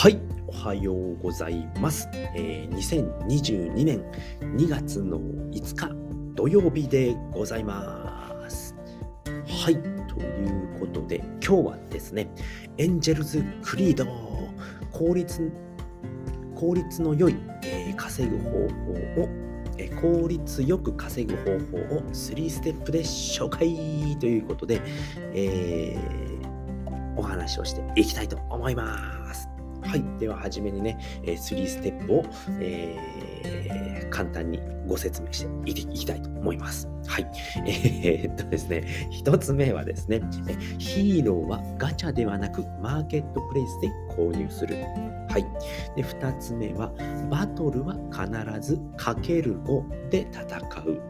はい、おはようございます。えー2022年2月の5日土曜日でございます。はい、ということで今日はですね、エンジェルズ・クリード効率効率の良い、えー稼ぐ方法を、効率よく稼ぐ方法を3ステップで紹介ということで、えーお話をしていきたいと思います。はい。では、はじめにね、えー3ステップを、えー簡単にご説明していきたいと思います。はい。えーっとですね、一つ目はですね、ヒーローはガチャではなくマーケットプレイスで購入する。はい。で、二つ目は、バトルは必ずかける5で戦う。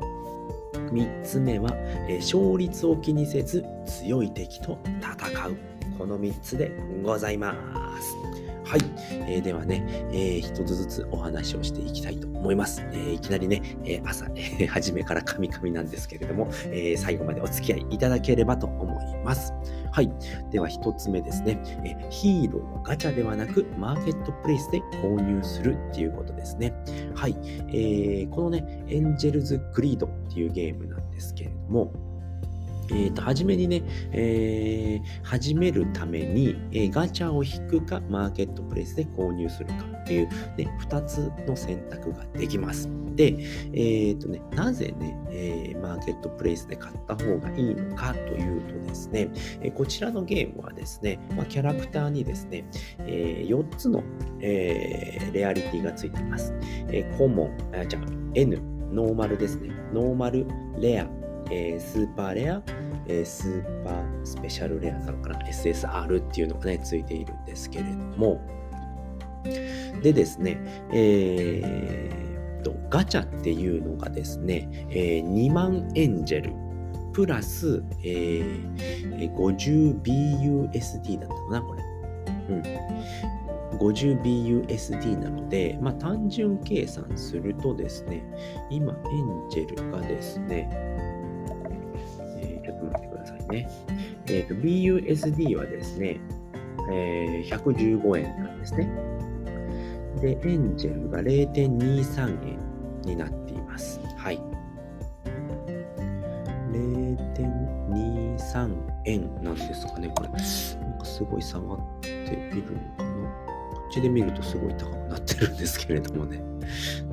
3つ目は、え勝率を気にせず強い敵と戦う。この3つでございます。はい。えーではね、えー一つずつお話をしていきたいと思います。えーいきなりね、え朝、えー初めからカミカミなんですけれども、え最後までお付き合いいただければと思います。はい。では一つ目ですね、えヒーローはガチャではなくマーケットプレイスで購入するっていうことですね。はい。えーこのね、エンジェルズ・クリードっていうゲームなんですけれども、えー、と、初めにね、えー始めるために、えーガチャを引くか、マーケットプレイスで購入するかっていう、ね、2つの選択ができます。で、えっ、とね、なぜね、えーマーケットプレイスで買った方がいいのかというとですね、えーこちらのゲームはですね、まあ、キャラクターにですね、え4つの、えーレアリティがついています。えーコモン、あ、じゃあ N、ノーマルですね。ノーマル、レア、えースーパーレア、えースーパースペシャルレアなのかな ?SSR っていうのがね、ついているんですけれども、でですね、えーと、ガチャっていうのがですね、えー2万エンジェル、プラス、えー 50BUSD だったかな、これ。うん。50BUSD なので、まあ、単純計算するとですね、今、エンジェルがですね、ね。えっ、と、BUSD はですね、えー115円なんですね。で、エンジェルが0.23円になっています。はい。0.23円なんですかね、これ。なんかすごい下がっているのかな。こっちで見るとすごい高くなってるんですけれどもね。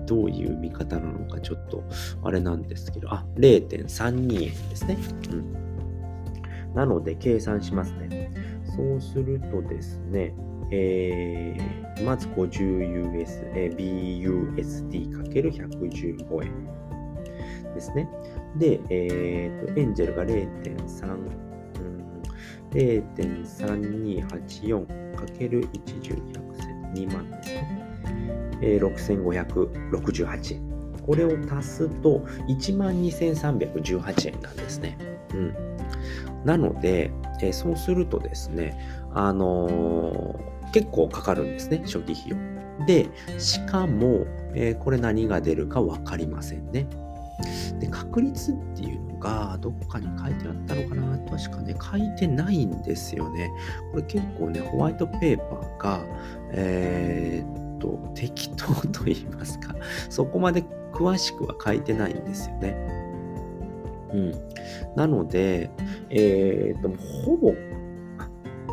どういう見方なのかちょっとあれなんですけど、あ、0.32円ですね。うん。なので計算しますね。そうするとですね、えーまず 50US、えー BUSD×115 円ですね。で、えーと、エンジェルが0.3、うん、0.3284×110、2万ですね。えー6568円。これを足すと12,318円なんですね。うん。なので、えーそうするとですね、あのー結構かかるんですね、初期費用。で、しかも、えーこれ何が出るか分かりませんね。で、確率っていうのがどっかに書いてあったのかな確かね、書いてないんですよね。これ結構ね、ホワイトペーパーが、えーっと、適当と言いますか、そこまで詳しくは書いてないんですよね。うん。なので、えーっと、ほぼ、あ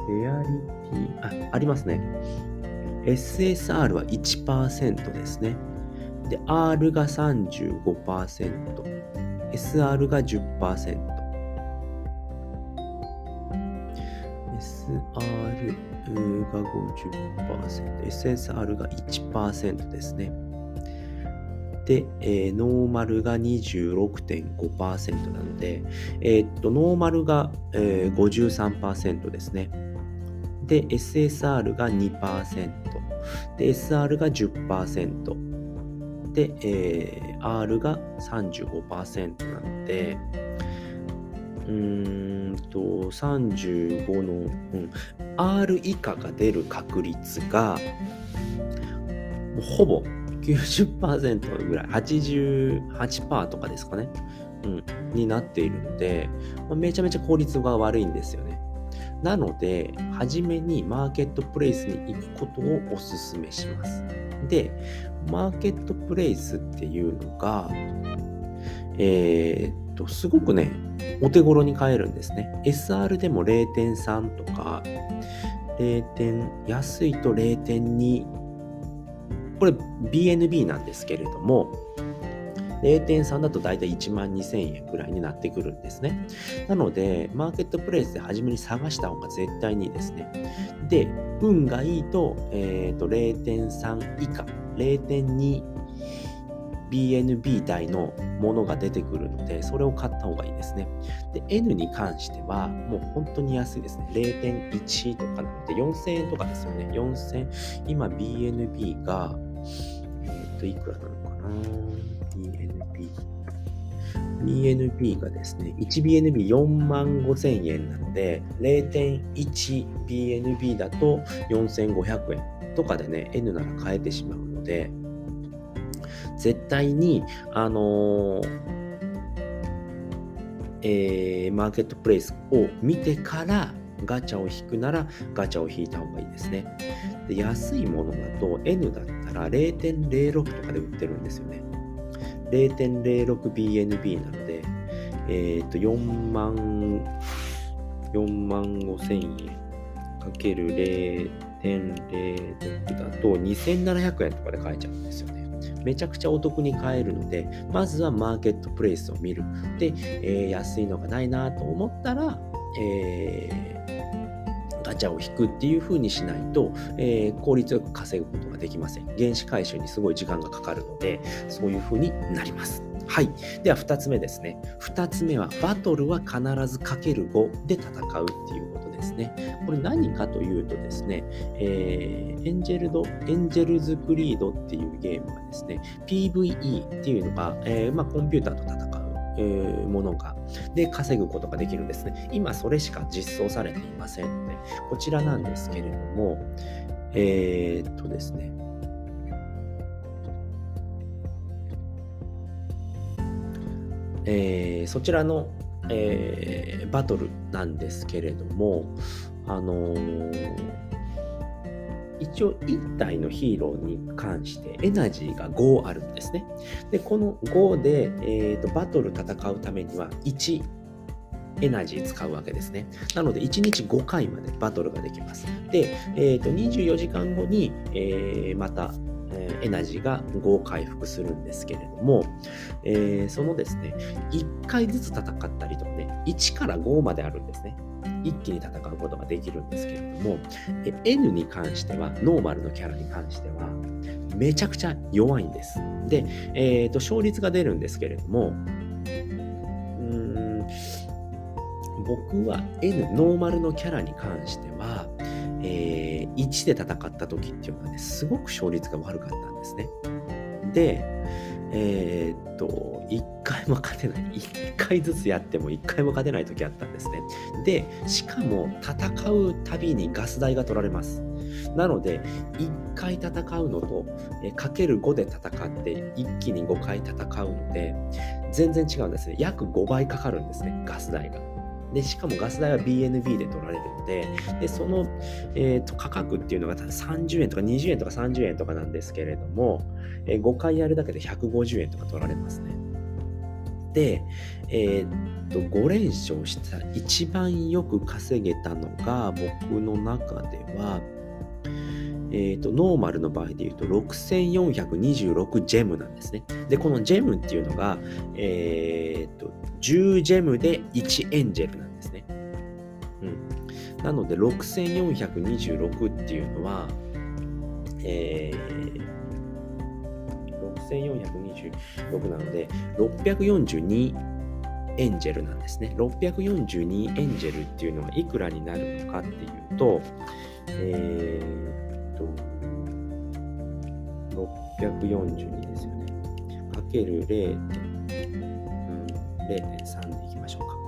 レアリティ、あ、ありますね。SSR は1%ですね。で、R が35%、SR が10%。SR が50%、SSR が1%ですね。で、えーノーマルが26.5%なので、えーっと、ノーマルが、えー53%ですね。で、SSR が2%。で、SR が10%。で、えー R が35%なので、うーんと、35の、うん、R 以下が出る確率が、ほぼ90%ぐらい、88%とかですかね、うん、になっているので、まあめちゃめちゃ効率が悪いんですよね。なので、初めにマーケットプレイスに行くことをお勧めします。で、マーケットプレイスっていうのが、えー、っと、すごくね、お手頃に買えるんですね。SR でも0.3とか、0. 安いと0.2、これ BNB なんですけれども、0.3だと大体1万2000円ぐらいになってくるんですね。なので、マーケットプレイスで初めに探した方が絶対にいいですね。で、運がいいと、えー、と0.3以下、0.2 BNB 台のものが出てくるので、それを買った方がいいですね。で、N に関しては、もう本当に安いですね。0.1とかなので、4000円とかですよね。4000、今 BNB が、えっ、ー、と、いくらなのかな？BNB がですね、1BNB4 万5千円なので、0.1BNB だと4500円とかでね、N なら買えてしまうので、絶対に、あのー、えー、マーケットプレイスを見てからガチャを引くならガチャを引いた方がいいですね。で安いものだと N だったら0.06とかで売ってるんですよね。0.06BNB なので、えっ、ー、と、4万、4万5千円かける0.06だと2700円とかで買えちゃうんですよね。めちゃくちゃお得に買えるので、まずはマーケットプレイスを見る。で、えー、安いのがないなと思ったら、えーガチャを引くっていう風にしないと、えー、効率よく稼ぐことができません。原資回収にすごい時間がかかるので、そういう風になります。はい。では2つ目ですね。2つ目は、バトルは必ずかける5で戦うっていうことですね。これ何かというとですね、えー、エンジェルド、エンジェルズクリードっていうゲームはですね、PVE っていうのが、えー、まあ、コンピューターと戦うえ、ものが、で、稼ぐことができるんですね。今、それしか実装されていませんので、こちらなんですけれども、えー、っとですね、えー、そちらの、えー、バトルなんですけれども、あのー一応1体のヒーローに関してエナジーが5あるんですね。で、この5で、えーと、バトル戦うためには1エナジー使うわけですね。なので、1日5回までバトルができます。で、えーと、24時間後に、えー、また、エナジーが5回復するんですけれども、えー、そのですね、1回ずつ戦ったりとかね、1から5まであるんですね。一気に戦うことができるんですけれども、N に関しては、ノーマルのキャラに関しては、めちゃくちゃ弱いんです。で、えー、と勝率が出るんですけれども、うん僕は N、ノーマルのキャラに関しては、えー、1で戦った時っていうのはね、すごく勝率が悪かったんですね。で、えー、っと、一回も勝てない。一回ずつやっても一回も勝てない時あったんですね。で、しかも戦うたびにガス代が取られます。なので、1回戦うのと、かける5で戦って、一気に5回戦うので、全然違うんですね。約5倍かかるんですね、ガス代が。で、しかもガス代は BNB で取られるので、でその、えーと、価格っていうのが30円とか20円とか30円とかなんですけれども、えー、5回やるだけで150円とか取られますね。で、えー、っと、5連勝した一番よく稼げたのが僕の中では、えーと、ノーマルの場合で言うと6426ジェムなんですね。で、このジェムっていうのが、えーと、10ジェムで1エンジェルなんですね。うん。なので6426っていうのは、えー、6426なので642エンジェルなんですね。642エンジェルっていうのはいくらになるのかっていうと、えーと、642ですよね。かける 0.、0.3でいきましょうか。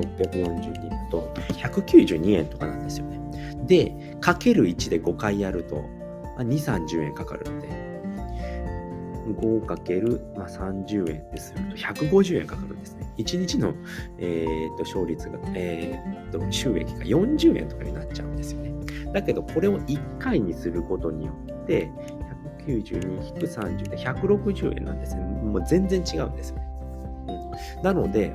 642だと192円とかなんですよね。で、かける1で5回やると、まあ、2、30円かかるので、5かける、まあ、30円ですると150円かかるんですね。1日の、えー、と勝率が、えー、と収益が40円とかになっちゃうんですよね。だけど、これを1回にすることによって、192-30で160円なんですね。もう全然違うんですよね。なので、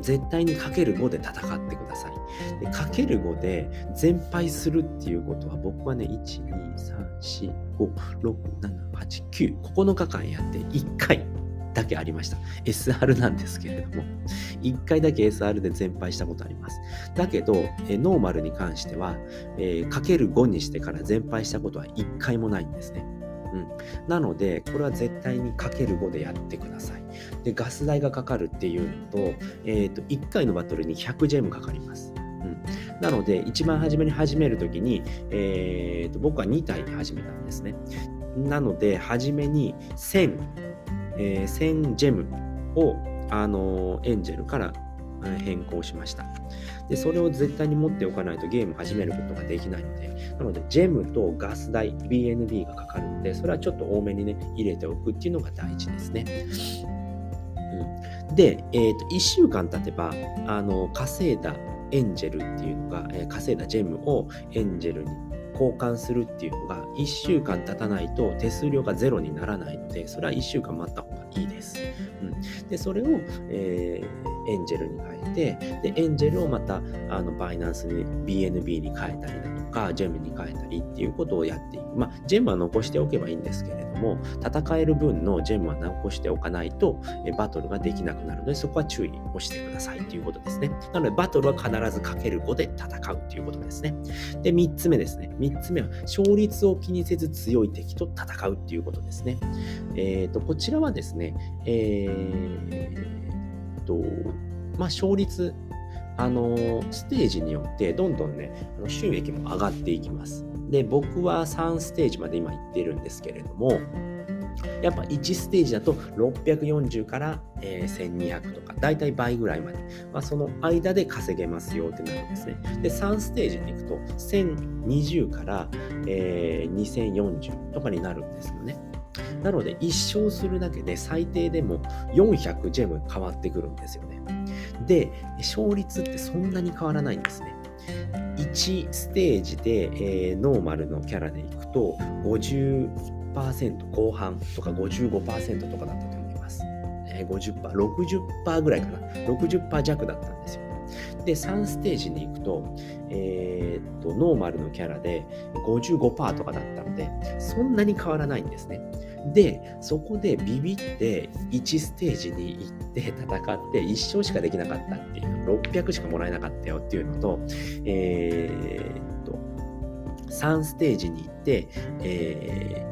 絶対にかける5で戦ってください。でかける5で全敗するっていうことは僕はね、1、2、3、4、5、6、7、8、9、9日間やって1回だけありました。SR なんですけれども、1回だけ SR で全敗したことあります。だけど、えノーマルに関しては、えー、かける5にしてから全敗したことは1回もないんですね。うん、なので、これは絶対にかける5でやってください。で、ガス代がかかるっていうのと、え、ー、と、1回のバトルに100ジェムかかります。うん、なので、一番初めに始めるときに、えーと、僕は2体で始めたんですね。なので、初めに1000、えー、ジェムを、あのー、エンジェルから変更しました。で、それを絶対に持っておかないとゲーム始めることができないので、なので、ジェムとガス代、BNB がかかるので、それはちょっと多めにね、入れておくっていうのが大事ですね。うん、で、えーと、1週間経てば、あの、稼いだエンジェルっていうのが、えー、稼いだジェムをエンジェルに交換するっていうのが1週間経たないと手数料がゼロにならないので、それは1週間待った方がいいです。うん、で、それを、えー、エンジェルに変えて、で、エンジェルをまた、あの、バイナンスに BNB に変えたりだとか、ジェムに変えたりっていうことをやっていく。まあ、ジェムは残しておけばいいんですけれども、戦える分のジェムは残しておかないと、バトルができなくなるので、そこは注意をしてくださいということですね。なので、バトルは必ずかける5で戦うということですね。で、3つ目ですね。3つ目は、勝率を気にせず強い敵と戦うっていうことですね。えっ、ー、と、こちらはですね、えー、と、まあ、勝率あのステージによってどんどんね、収益も上がっていきます。で、僕は3ステージまで今行ってるんですけれども、やっぱ1ステージだと640から、え、1200とか、だいたい倍ぐらいまで、まあ、その間で稼げますよってなるんですね。で、3ステージに行くと1020から、え、2040とかになるんですよね。なので、1勝するだけで最低でも400ジェム変わってくるんですよね。で、勝率ってそんなに変わらないんですね。1ステージで、えー、ノーマルのキャラでいくと50%後半とか55%とかだったと思います。えー、50%、60%ぐらいかな。60%弱だったんですよ。で、3ステージに行くと、えー、っと、ノーマルのキャラで55%とかだったので、そんなに変わらないんですね。で、そこでビビって1ステージに行って戦って1勝しかできなかったっていう、600しかもらえなかったよっていうのと、えー、っと、3ステージに行って、え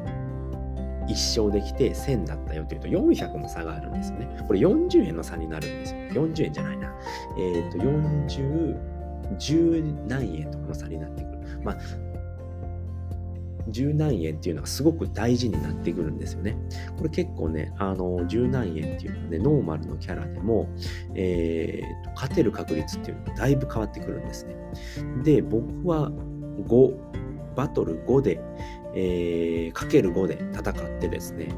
ー、1勝できて1000だったよっていうと400の差があるんですよね。これ40円の差になるんですよ。40円じゃないな。えー、と、40、10何円とかの差になってくる。まあ、十何円っていうのはすごく大事になってくるんですよね。これ結構ね、あの、十何円っていうのはね、ノーマルのキャラでも、えーと、勝てる確率っていうのがだいぶ変わってくるんですね。で、僕は5、バトル5で、えー、かける5で戦ってですね、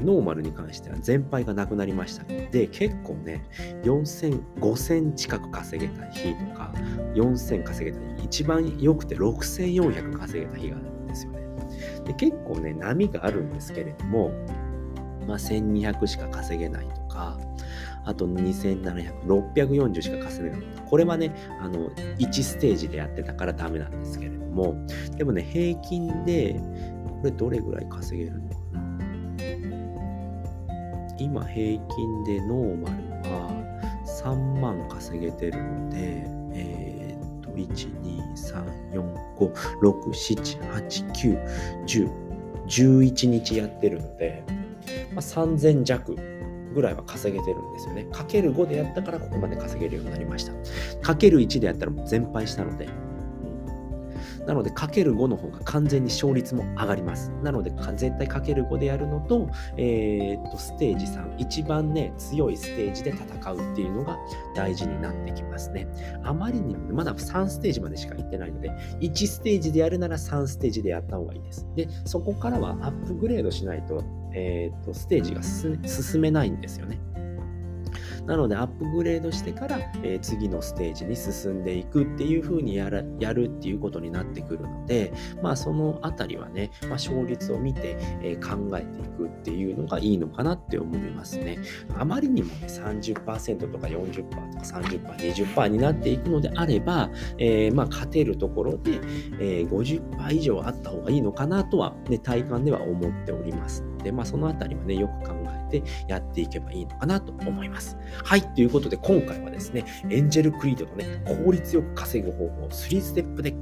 ノーマルに関しては全敗がなくなりました。で、結構ね、4000、5000近く稼げた日とか、4000稼げた日、一番良くて6400稼げた日があるんですよね。で結構ね、波があるんですけれども、まあ、1200しか稼げないとか、あと2700、640しか稼げない。これはね、あの、1ステージでやってたからダメなんですけれども、でもね、平均で、これどれぐらい稼げるのかな？今、平均でノーマルは3万稼げてるので、えー、っと、1、2、3、4、5、6、7、8、9、10、11日やってるので、まあ、3000弱ぐらいは稼げてるんですよね。かける5でやったからここまで稼げるようになりました。かける1でやったらもう全敗したので、なので、かける5の方が完全に勝率も上がります。なので、絶対かける5でやるのと、えー、っと、ステージ3、一番ね、強いステージで戦うっていうのが大事になってきますね。あまりにも、まだ3ステージまでしか行ってないので、1ステージでやるなら3ステージでやった方がいいです。で、そこからはアップグレードしないと、えー、っと、ステージが進めないんですよね。なので、アップグレードしてから、えー、次のステージに進んでいくっていう風にやるやるっていうことになってくるので、まあ、そのあたりはね、まあ、勝率を見て、えー、考えていくっていうのがいいのかなって思いますね。あまりにもね、30%とか40%とか30%、20%になっていくのであれば、えー、まあ、勝てるところで、えー、50%以上あった方がいいのかなとは、ね、体感では思っておりますので、まあ、そのあたりはね、よく考えてやっていけばいいのかなと思います。はい、ということで今回はですね、エンジェルクリードのね、効率よく稼ぐ方法を3ステップで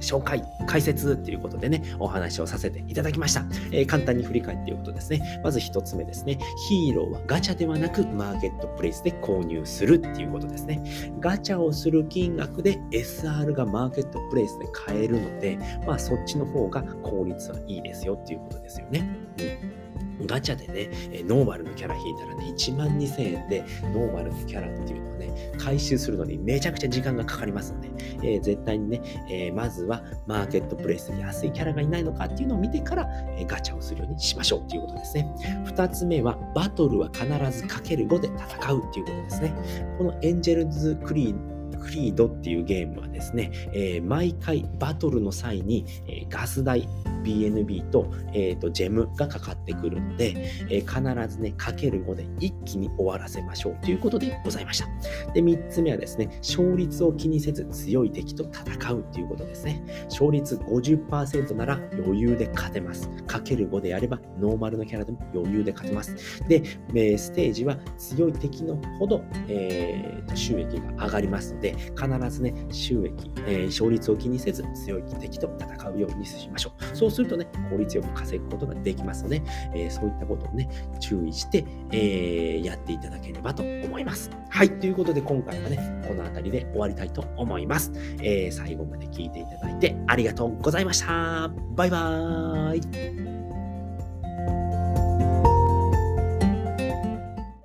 紹介、解説ということでね、お話をさせていただきました。えー、簡単に振り返っていくとですね、まず1つ目ですね、ヒーローはガチャではなくマーケットプレイスで購入するっていうことですね。ガチャをする金額で SR がマーケットプレイスで買えるので、まあそっちの方が効率はいいですよっていうことですよね。うんガチャでね、えノーマルのキャラ引いたらね、1万2000円でノーマルのキャラっていうのはね、回収するのにめちゃくちゃ時間がかかりますので、えー、絶対にね、えー、まずはマーケットプレイスで安いキャラがいないのかっていうのを見てから、え、ガチャをするようにしましょうっていうことですね。2つ目は、バトルは必ずかける5で戦うっていうことですね。このエンジェルズクリーンクリードっていうゲームはですね、えー、毎回バトルの際に、え、ガス代、BNB と,、えーと、ジェムがかかってくるので、えー、必ずね、かける5で一気に終わらせましょうということでございました。で、3つ目はですね、勝率を気にせず強い敵と戦うっていうことですね。勝率50%なら余裕で勝てます。かける5であればノーマルのキャラでも余裕で勝てます。で、えステージは強い敵のほど、えー、収益が上がりますので、必ずね、収益、えー、勝率を気にせず強い敵と戦うようにしましょう。そうするとね、効率よく稼ぐことができますので、えー、そういったことをね、注意して、えー、やっていただければと思います。はい、ということで今回はね、この辺りで終わりたいと思います。え、最後まで聞いていただいてありがとうございました。バイバーイ。